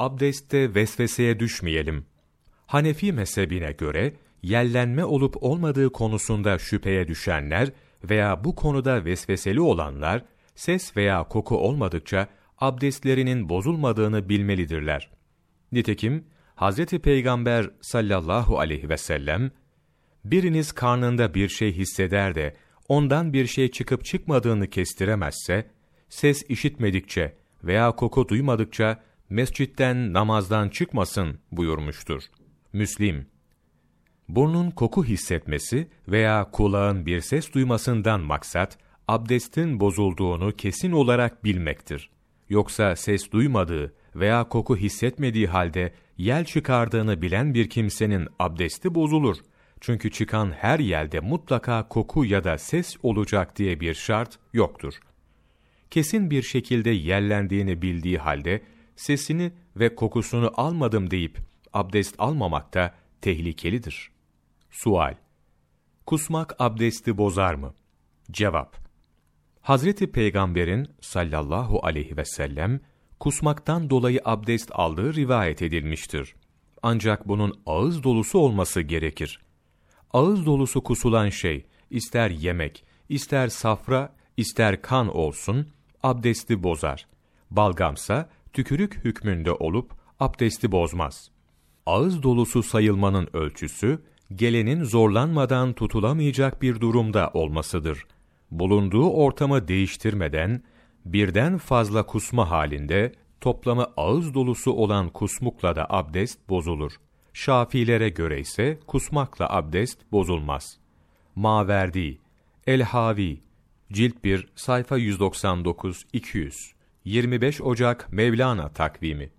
abdestte vesveseye düşmeyelim. Hanefi mezhebine göre, yellenme olup olmadığı konusunda şüpheye düşenler veya bu konuda vesveseli olanlar, ses veya koku olmadıkça abdestlerinin bozulmadığını bilmelidirler. Nitekim, Hz. Peygamber sallallahu aleyhi ve sellem, biriniz karnında bir şey hisseder de, ondan bir şey çıkıp çıkmadığını kestiremezse, ses işitmedikçe veya koku duymadıkça mescitten namazdan çıkmasın buyurmuştur. Müslim Burnun koku hissetmesi veya kulağın bir ses duymasından maksat, abdestin bozulduğunu kesin olarak bilmektir. Yoksa ses duymadığı veya koku hissetmediği halde yel çıkardığını bilen bir kimsenin abdesti bozulur. Çünkü çıkan her yelde mutlaka koku ya da ses olacak diye bir şart yoktur. Kesin bir şekilde yellendiğini bildiği halde sesini ve kokusunu almadım deyip abdest almamak da tehlikelidir. Sual Kusmak abdesti bozar mı? Cevap Hazreti Peygamber'in sallallahu aleyhi ve sellem kusmaktan dolayı abdest aldığı rivayet edilmiştir. Ancak bunun ağız dolusu olması gerekir. Ağız dolusu kusulan şey, ister yemek, ister safra, ister kan olsun, abdesti bozar. Balgamsa, tükürük hükmünde olup, abdesti bozmaz. Ağız dolusu sayılmanın ölçüsü, gelenin zorlanmadan tutulamayacak bir durumda olmasıdır. Bulunduğu ortamı değiştirmeden, birden fazla kusma halinde, toplamı ağız dolusu olan kusmukla da abdest bozulur. Şafilere göre ise kusmakla abdest bozulmaz. Maverdi, El-Havi, Cilt 1, sayfa 199-200, 25 Ocak Mevlana takvimi